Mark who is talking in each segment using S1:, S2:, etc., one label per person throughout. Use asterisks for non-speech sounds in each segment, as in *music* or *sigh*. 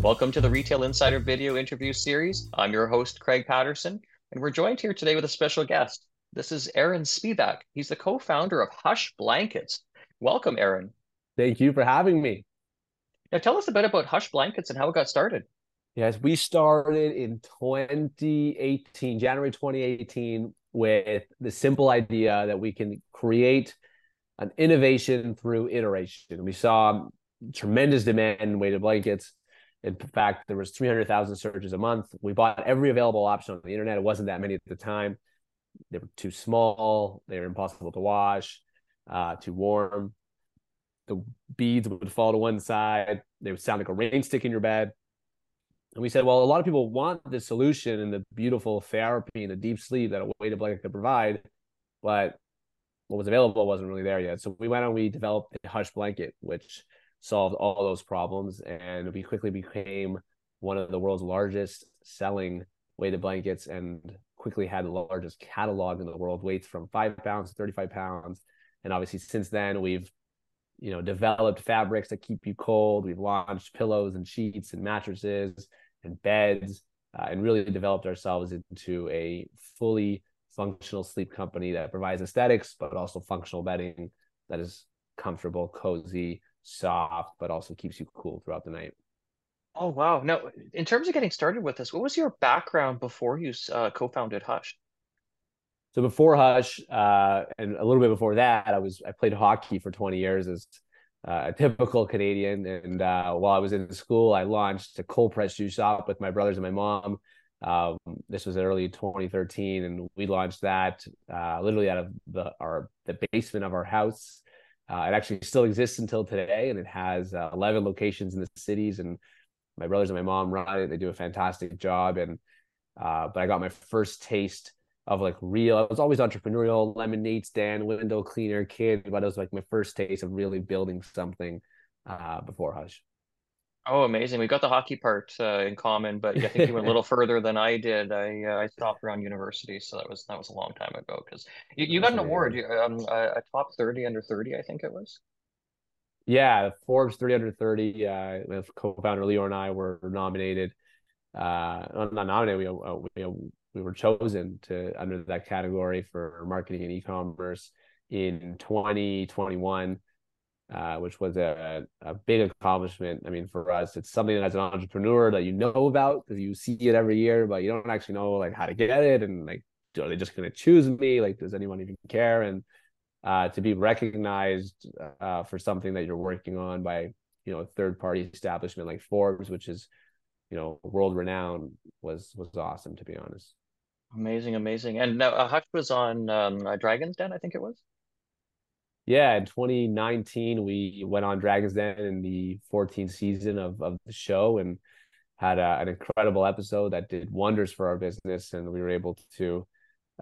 S1: Welcome to the Retail Insider video interview series. I'm your host, Craig Patterson, and we're joined here today with a special guest. This is Aaron Spivak. He's the co founder of Hush Blankets. Welcome, Aaron.
S2: Thank you for having me.
S1: Now, tell us a bit about Hush Blankets and how it got started.
S2: Yes, we started in 2018, January 2018, with the simple idea that we can create an innovation through iteration. We saw tremendous demand in weighted blankets. In fact, there was 300,000 searches a month. We bought every available option on the internet. It wasn't that many at the time. They were too small. They were impossible to wash, uh, too warm. The beads would fall to one side. They would sound like a rain stick in your bed. And we said, well, a lot of people want this solution and the beautiful therapy and the deep sleep that a weighted blanket could provide, but what was available wasn't really there yet. So we went and we developed a hush blanket, which solved all those problems. And we quickly became one of the world's largest selling weighted blankets and quickly had the largest catalog in the world, weights from five pounds to 35 pounds. And obviously, since then, we've you know developed fabrics that keep you cold. We've launched pillows and sheets and mattresses and beds, uh, and really developed ourselves into a fully functional sleep company that provides aesthetics, but also functional bedding that is comfortable, cozy, soft, but also keeps you cool throughout the night.
S1: Oh, wow. Now, in terms of getting started with this, what was your background before you uh, co-founded Hush?
S2: So before Hush, uh, and a little bit before that, I was I played hockey for 20 years as uh, a typical Canadian. And uh, while I was in school, I launched a cold press shoe shop with my brothers and my mom. Um, this was early 2013, and we launched that uh, literally out of the our the basement of our house. Uh, it actually still exists until today, and it has uh, 11 locations in the cities. And my brothers and my mom run it; they do a fantastic job. And uh, but I got my first taste of like real. I was always entrepreneurial, lemonade stand, window cleaner kid, but it was like my first taste of really building something uh, before Hush.
S1: Oh, amazing! We got the hockey part uh, in common, but I think you went a little *laughs* further than I did. I uh, I stopped around university, so that was that was a long time ago. Because you, you got an award, you, um, a, a top thirty under thirty, I think it was.
S2: Yeah, Forbes 30 under 30. Uh, co-founder Leo and I were nominated. Uh, not nominated. We, uh, we we were chosen to under that category for marketing and e-commerce in 2021 uh, which was a, a big accomplishment. I mean, for us, it's something that as an entrepreneur that you know about because you see it every year, but you don't actually know like how to get it and like, are they just going to choose me? Like, does anyone even care? And uh, to be recognized uh, for something that you're working on by you know a third party establishment like Forbes, which is you know world renowned, was was awesome to be honest.
S1: Amazing, amazing. And now uh, Hush was on um, uh, Dragon's Den, I think it was.
S2: Yeah, in 2019, we went on Dragon's Den in the 14th season of, of the show and had a, an incredible episode that did wonders for our business. And we were able to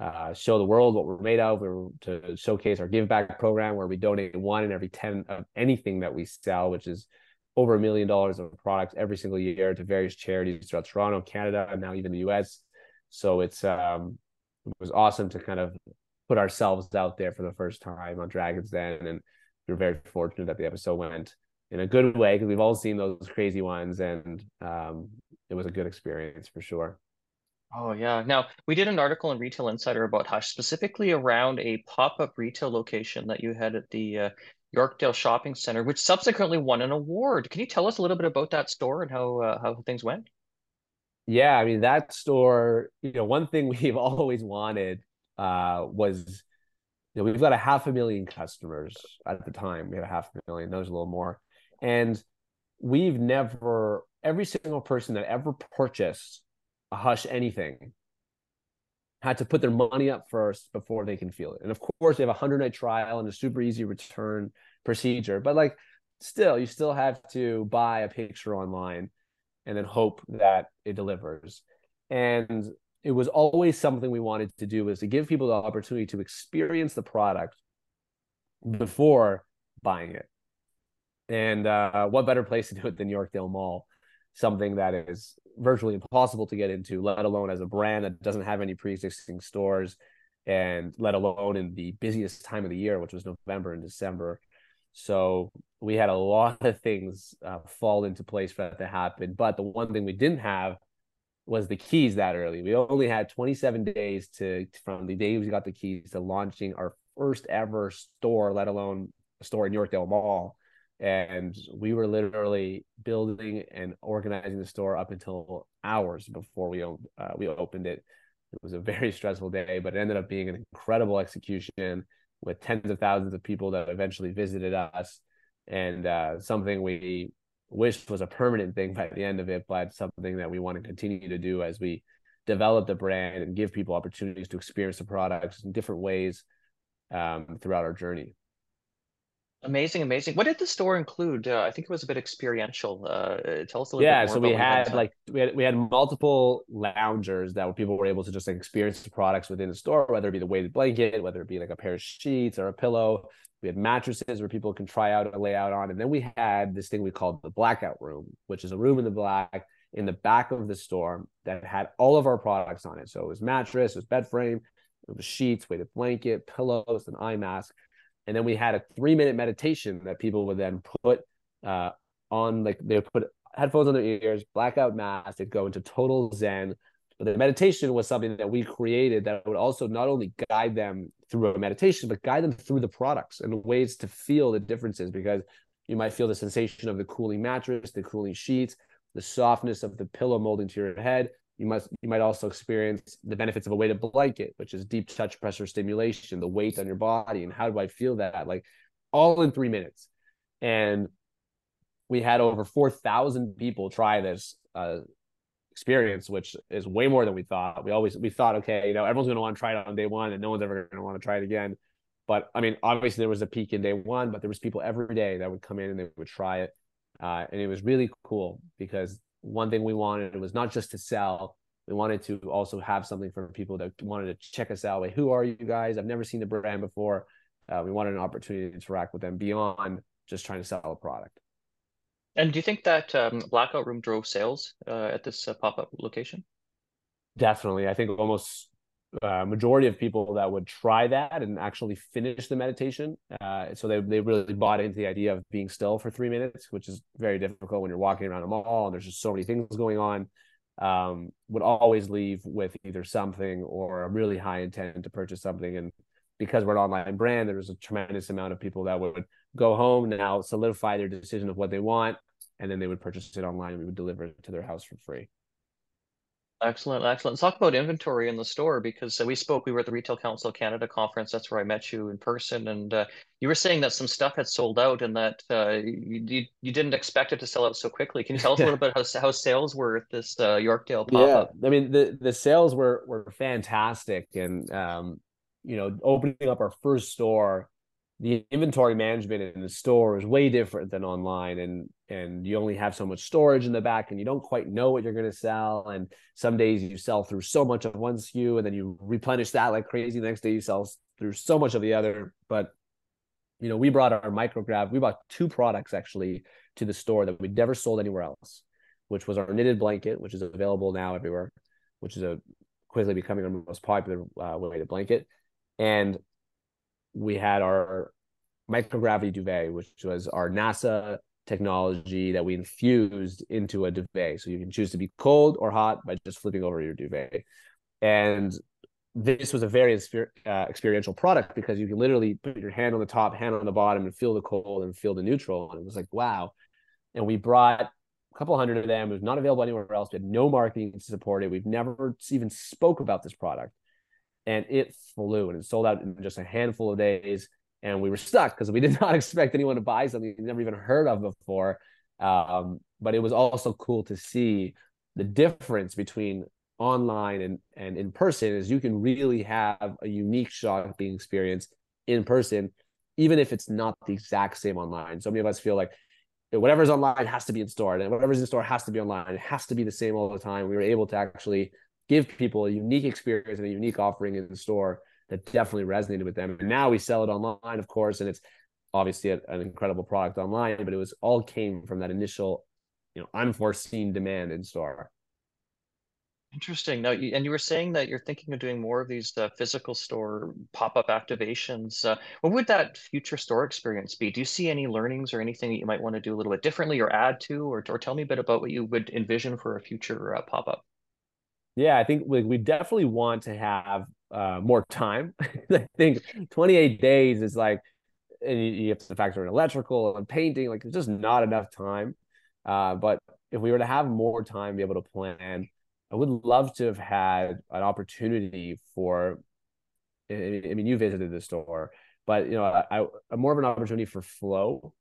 S2: uh, show the world what we're made of. We were to showcase our give back program where we donate one in every 10 of anything that we sell, which is over a million dollars of products every single year to various charities throughout Toronto, Canada, and now even the US. So it's um, it was awesome to kind of put ourselves out there for the first time on Dragon's Den, and we are very fortunate that the episode went in a good way because we've all seen those crazy ones, and um, it was a good experience for sure.
S1: Oh yeah. Now we did an article in Retail Insider about Hush, specifically around a pop-up retail location that you had at the uh, Yorkdale Shopping Center, which subsequently won an award. Can you tell us a little bit about that store and how uh, how things went?
S2: Yeah, I mean that store. You know, one thing *laughs* we've always wanted uh, was you know we've got a half a million customers at the time. We had a half a million. There's a little more, and we've never every single person that ever purchased a hush anything had to put their money up first before they can feel it. And of course, they have a hundred night trial and a super easy return procedure. But like, still, you still have to buy a picture online and then hope that it delivers. And it was always something we wanted to do was to give people the opportunity to experience the product before buying it. And uh, what better place to do it than Yorkdale Mall? Something that is virtually impossible to get into, let alone as a brand that doesn't have any pre-existing stores, and let alone in the busiest time of the year, which was November and December. So we had a lot of things uh, fall into place for that to happen. But the one thing we didn't have was the keys that early. We only had 27 days to from the day we got the keys to launching our first ever store, let alone a store in Yorkdale Mall. And we were literally building and organizing the store up until hours before we uh, we opened it. It was a very stressful day, but it ended up being an incredible execution with tens of thousands of people that eventually visited us, and uh, something we wished was a permanent thing by the end of it, but something that we want to continue to do as we develop the brand and give people opportunities to experience the products in different ways um, throughout our journey.
S1: Amazing, amazing. What did the store include? Uh, I think it was a bit experiential. Uh, tell us a little
S2: yeah,
S1: bit more.
S2: so we had like we had we had multiple loungers that people were able to just like experience the products within the store, whether it be the weighted blanket, whether it be like a pair of sheets or a pillow. We had mattresses where people can try out a layout on, and then we had this thing we called the blackout room, which is a room in the black in the back of the store that had all of our products on it. So it was mattress, it was bed frame, it was sheets, weighted blanket, pillows, an eye mask and then we had a three minute meditation that people would then put uh, on like they would put headphones on their ears blackout mask they'd go into total zen but the meditation was something that we created that would also not only guide them through a meditation but guide them through the products and ways to feel the differences because you might feel the sensation of the cooling mattress the cooling sheets the softness of the pillow molding to your head you must you might also experience the benefits of a weighted blanket, which is deep touch pressure stimulation, the weight on your body, and how do I feel that? Like all in three minutes. And we had over four thousand people try this uh, experience, which is way more than we thought. We always we thought, okay, you know, everyone's going to want to try it on day one, and no one's ever going to want to try it again. But I mean, obviously there was a peak in day one, but there was people every day that would come in and they would try it, uh, and it was really cool because one thing we wanted was not just to sell. We wanted to also have something for people that wanted to check us out. Like, who are you guys? I've never seen the brand before. Uh, we wanted an opportunity to interact with them beyond just trying to sell a product.
S1: And do you think that um, blackout room drove sales uh, at this uh, pop up location?
S2: Definitely. I think almost uh, majority of people that would try that and actually finish the meditation. Uh, so they, they really bought into the idea of being still for three minutes, which is very difficult when you're walking around a mall and there's just so many things going on. Um, would always leave with either something or a really high intent to purchase something. And because we're an online brand, there's a tremendous amount of people that would go home now, solidify their decision of what they want, and then they would purchase it online and we would deliver it to their house for free.
S1: Excellent, excellent. Let's talk about inventory in the store because we spoke. We were at the Retail Council Canada conference. That's where I met you in person, and uh, you were saying that some stuff had sold out, and that uh, you, you, you didn't expect it to sell out so quickly. Can you tell us a little bit how how sales were at this uh, Yorkdale pop up?
S2: Yeah, I mean the the sales were were fantastic, and um, you know, opening up our first store the inventory management in the store is way different than online and and you only have so much storage in the back and you don't quite know what you're going to sell and some days you sell through so much of one SKU and then you replenish that like crazy the next day you sell through so much of the other. But you know we brought our micrograv we brought two products actually to the store that we never sold anywhere else which was our knitted blanket which is available now everywhere which is a quickly becoming our most popular uh, weighted blanket and we had our microgravity duvet, which was our NASA technology that we infused into a duvet. So you can choose to be cold or hot by just flipping over your duvet. And this was a very uh, experiential product because you can literally put your hand on the top, hand on the bottom, and feel the cold and feel the neutral. And it was like, wow. And we brought a couple hundred of them. It was not available anywhere else. We had no marketing to support it. We've never even spoke about this product and it flew and it sold out in just a handful of days. And we were stuck because we *laughs* did not expect anyone to buy something we never even heard of before. Um, but it was also cool to see the difference between online and, and in person is you can really have a unique shopping experience in person, even if it's not the exact same online. So many of us feel like whatever's online has to be in store and whatever's in store has to be online. It has to be the same all the time. We were able to actually give people a unique experience and a unique offering in the store that definitely resonated with them. And now we sell it online, of course, and it's obviously a, an incredible product online, but it was all came from that initial, you know, unforeseen demand in store.
S1: Interesting. Now, you, and you were saying that you're thinking of doing more of these uh, physical store pop-up activations. Uh, what would that future store experience be? Do you see any learnings or anything that you might want to do a little bit differently or add to, or, or tell me a bit about what you would envision for a future uh, pop-up?
S2: Yeah, I think we, we definitely want to have uh, more time. *laughs* I think 28 days is like, and you have to factor in electrical and painting. Like, it's just not enough time. Uh, but if we were to have more time, be able to plan, I would love to have had an opportunity for. I mean, you visited the store, but you know, I, I more of an opportunity for flow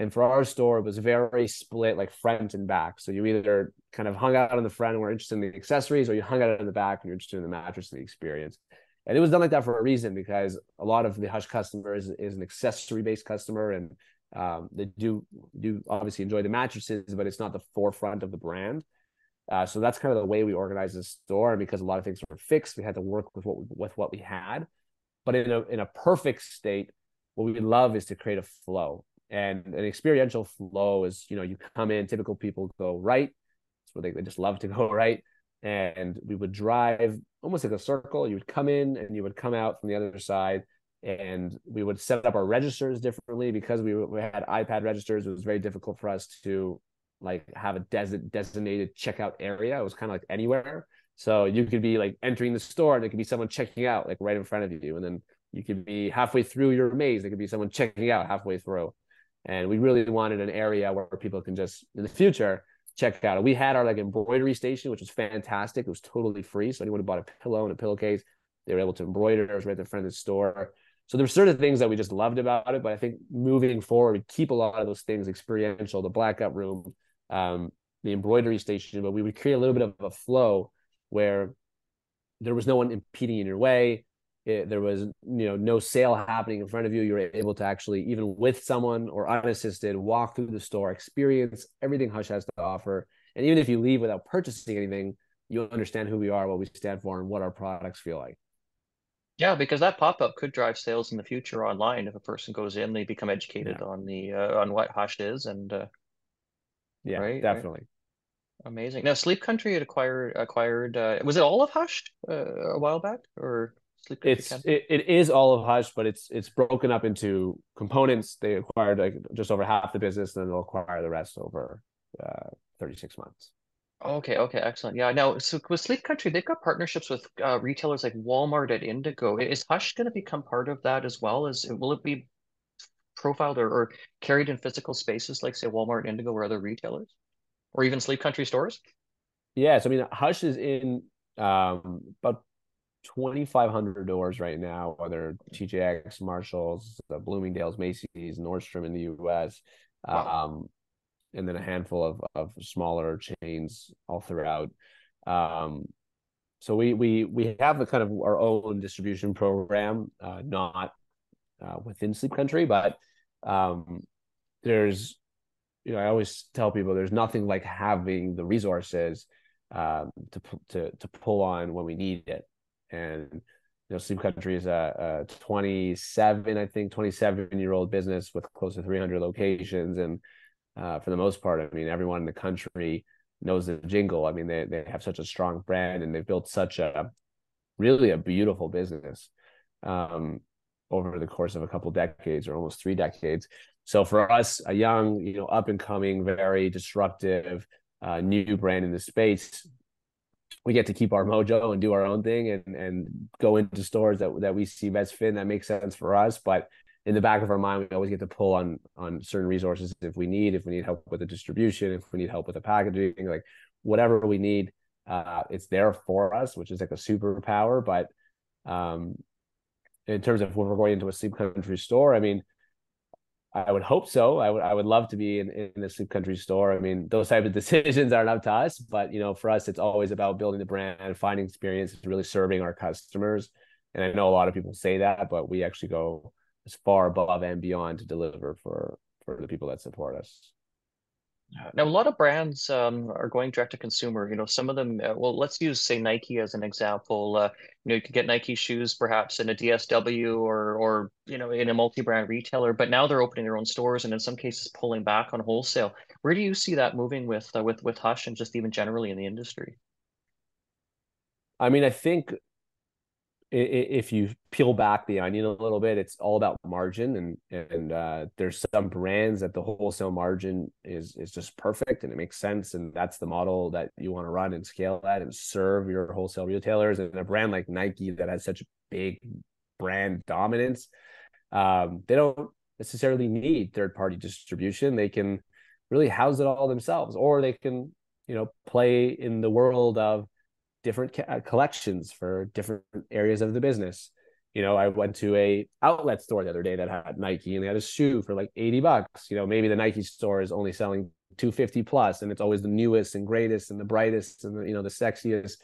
S2: and for our store, it was very split, like front and back. So you either kind of hung out in the front and were interested in the accessories, or you hung out in the back and you're interested in the mattress and the experience. And it was done like that for a reason because a lot of the Hush customers is an accessory based customer, and um, they do do obviously enjoy the mattresses, but it's not the forefront of the brand. Uh, so that's kind of the way we organized the store. Because a lot of things were fixed, we had to work with what we, with what we had. But in a in a perfect state, what we love is to create a flow. And an experiential flow is, you know, you come in, typical people go right. They, they just love to *laughs* go right. And we would drive almost like a circle. You would come in and you would come out from the other side. And we would set up our registers differently because we, we had iPad registers. It was very difficult for us to like have a des- designated checkout area. It was kind of like anywhere. So you could be like entering the store and there could be someone checking out like right in front of you. And then you could be halfway through your maze. There could be someone checking out halfway through. And we really wanted an area where people can just in the future check out. We had our like embroidery station, which was fantastic. It was totally free. So anyone who bought a pillow and a pillowcase, they were able to embroider. It was right in front of the store. So there were certain things that we just loved about it. But I think moving forward, we keep a lot of those things experiential, the blackout room, um, the embroidery station, but we would create a little bit of a flow where there was no one impeding in your way it, there was you know no sale happening in front of you. You were able to actually even with someone or unassisted walk through the store experience everything hush has to offer. And even if you leave without purchasing anything you understand who we are what we stand for and what our products feel like.
S1: Yeah because that pop-up could drive sales in the future online if a person goes in they become educated yeah. on the uh, on what hush is and uh,
S2: yeah right, definitely.
S1: Right? amazing. Now sleep country had acquired acquired uh, was it all of hush uh, a while back or
S2: it's it, it is all of Hush, but it's it's broken up into components. They acquired like just over half the business, and then they'll acquire the rest over uh, 36 months.
S1: Okay, okay, excellent. Yeah, now so with Sleep Country, they've got partnerships with uh, retailers like Walmart and Indigo. Is Hush going to become part of that as well? As will it be profiled or, or carried in physical spaces like say Walmart, Indigo, or other retailers, or even Sleep Country stores?
S2: Yes, I mean Hush is in um, about 2,500 doors right now, whether TJX, Marshalls, uh, Bloomingdale's, Macy's, Nordstrom in the US, wow. um, and then a handful of, of smaller chains all throughout. Um, so we we we have the kind of our own distribution program, uh, not uh, within Sleep Country, but um, there's you know I always tell people there's nothing like having the resources um, to to to pull on when we need it and you know sleep country is a, a 27 i think 27 year old business with close to 300 locations. And uh, for the most part i mean everyone in the country knows the jingle. I mean they, they have such a strong brand and they've built such a really a beautiful business um, over the course of a couple decades or almost three decades. So for us a young you know up and coming very disruptive uh, new brand in the space we get to keep our mojo and do our own thing and and go into stores that that we see best fit and that makes sense for us. But in the back of our mind we always get to pull on on certain resources if we need if we need help with the distribution if we need help with the packaging like whatever we need uh it's there for us which is like a superpower. But um in terms of when we're going into a sleep country store i mean I would hope so. I would I would love to be in, in the sleep country store. I mean, those type of *laughs* decisions aren't up to us, but you know, for us, it's always about building the brand, finding experiences, really serving our customers. And I know a lot of people say that, but we actually go as far above and beyond to deliver for for the people that support us.
S1: Now, a lot of brands um, are going direct to consumer. You know, some of them. Uh, well, let's use say Nike as an example. Uh, you know, you can get Nike shoes perhaps in a DSW or or you know in a multi-brand retailer, but now they're opening their own stores and in some cases pulling back on wholesale. Where do you see that moving with uh, with with Hush and just even generally in the industry?
S2: I mean, I think if you peel back the onion a little bit, it's all about margin, and and uh, there's some brands that the wholesale margin is is just perfect, and it makes sense, and that's the model that you want to run and scale at and serve your wholesale retailers. And a brand like Nike that has such big brand dominance, um, they don't necessarily need third party distribution. They can really house it all themselves, or they can you know play in the world of different uh, collections for different areas of the business. You know, I went to a outlet store the other day that had Nike and they had a shoe for like 80 bucks. You know, maybe the Nike store is only selling 250 plus and it's always the newest and greatest and the brightest and the, you know, the sexiest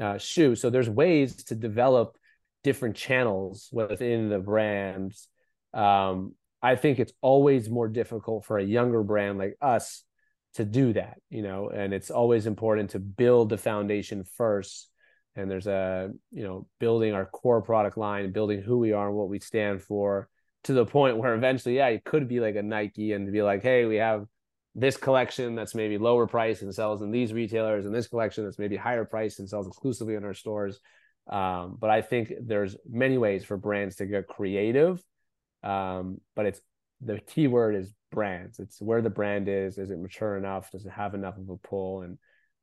S2: uh, shoe. So there's ways to develop different channels within the brands. Um, I think it's always more difficult for a younger brand like us to do that you know and it's always important to build the foundation first. And there's a you know building our core product line building who we are and what we stand for to the point where eventually yeah it could be like a nike and be like hey we have this collection that's maybe lower price and sells in these retailers and this collection that's maybe higher price and sells exclusively in our stores. Um, but i think there's many ways for brands to get creative. Um, but it's the key word is brands. It's where the brand is. Is it mature enough? Does it have enough of a pull? And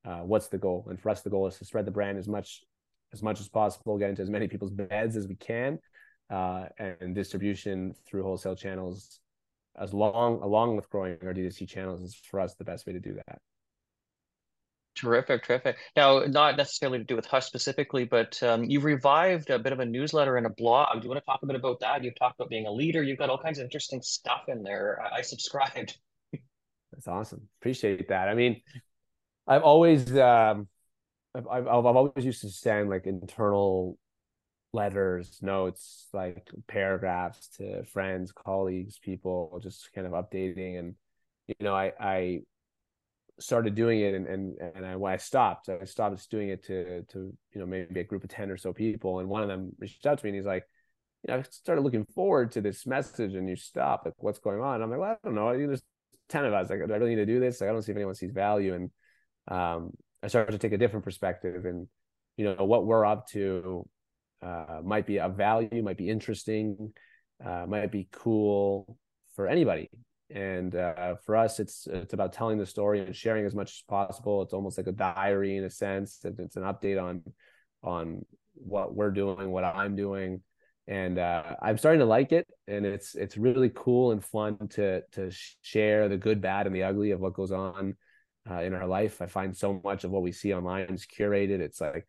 S2: uh, what's the goal? And for us, the goal is to spread the brand as much as much as possible, get into as many people's beds as we can, uh, and distribution through wholesale channels, as long along with growing our D2C channels, is for us the best way to do that.
S1: Terrific, terrific. Now, not necessarily to do with Hush specifically, but um, you've revived a bit of a newsletter and a blog. Do you want to talk a bit about that? You've talked about being a leader. You've got all kinds of interesting stuff in there. I, I subscribed.
S2: That's awesome. Appreciate that. I mean, I've always, um, I've, I've, I've always used to send like internal letters, notes, like paragraphs to friends, colleagues, people, just kind of updating. And you know, I, I started doing it and and and I, I stopped, I stopped doing it to to you know maybe a group of ten or so people, and one of them reached out to me and he's like, you know, I started looking forward to this message, and you stop, like, what's going on? And I'm like, well, I don't know, there's ten of us, like, do I really need to do this? Like, I don't see if anyone sees value, and um, I started to take a different perspective, and you know, what we're up to uh, might be of value, might be interesting, uh, might be cool for anybody and uh, for us it's it's about telling the story and sharing as much as possible. It's almost like a diary in a sense it's an update on on what we're doing what i'm doing. And uh, i'm starting to like it and it's it's really cool and fun to to share the good bad and the ugly of what goes on uh, in our life. I find so much of what we see online is curated. It's like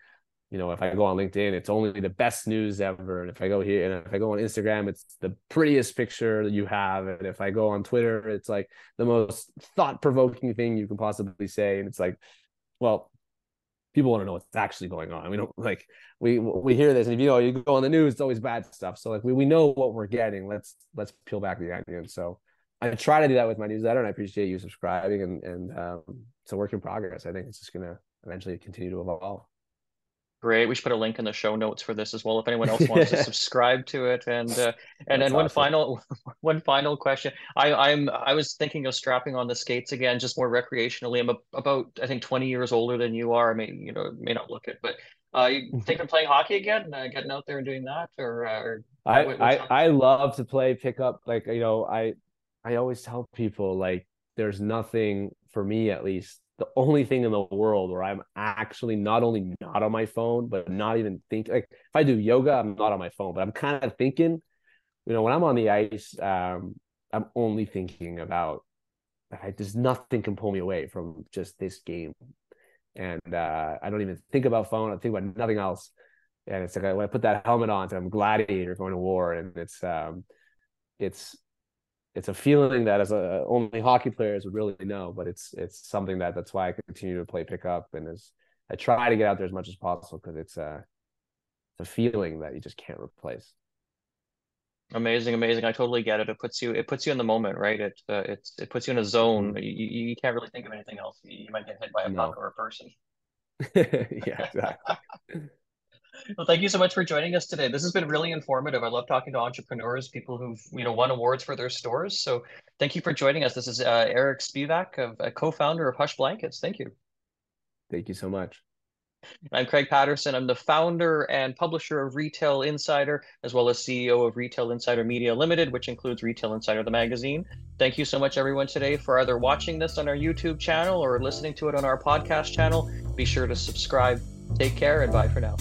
S2: you know, if I go on LinkedIn, it's only the best news ever. And if I go here and if I go on Instagram, it's the prettiest picture you have. And if I go on Twitter, it's like the most thought provoking thing you can possibly say. And it's like, well, people want to know what's actually going on. We don't like we we hear this, and if you know you go on the news, it's always bad stuff. So like we, we know what we're getting. Let's let's peel back the onion. So I try to do that with my newsletter, and I appreciate you subscribing. And and um, it's a work in progress. I think it's just gonna eventually continue to evolve.
S1: Great. We should put a link in the show notes for this as well if anyone *laughs* else wants to subscribe to it. And uh, *laughs* and then one final *laughs* one final question. I I'm I was thinking of strapping on the skates again, just more recreationally. I'm a, about I think 20 years older than you are. I mean, you know, may not look it, but uh, you think of playing hockey again, uh, getting out there and doing that, or, uh, or
S2: I I, I love to play pickup. Like you know, I I always tell people like there's nothing for me at least the only thing in the world where I'm actually not only not on my phone, but not even think like if I do yoga, I'm not on my phone, but I'm kind of thinking, you know, when I'm on the ice, um, I'm only thinking about I just nothing can pull me away from just this game. And uh, I don't even think about phone, I think about nothing else. And it's like when I put that helmet on, so I'm gladiator going to war, and it's um it's it's a feeling that as a only hockey players would really know, but it's it's something that that's why I continue to play pickup and as I try to get out there as much as possible because it's a it's a feeling that you just can't replace.
S1: Amazing, amazing. I totally get it. It puts you it puts you in the moment, right? It uh, it's it puts you in a zone. Mm-hmm. You, you can't really think of anything else. You might get hit by a no. puck or a person. *laughs*
S2: yeah, exactly. *laughs*
S1: Well, thank you so much for joining us today. This has been really informative. I love talking to entrepreneurs, people who've you know won awards for their stores. So thank you for joining us. This is uh, Aaron Spivak, of a co-founder of Hush Blankets. Thank you.
S2: Thank you so much.
S1: I'm Craig Patterson. I'm the founder and publisher of Retail Insider, as well as CEO of Retail Insider Media Limited, which includes Retail Insider, the magazine. Thank you so much, everyone, today for either watching this on our YouTube channel or listening to it on our podcast channel. Be sure to subscribe. Take care and bye for now.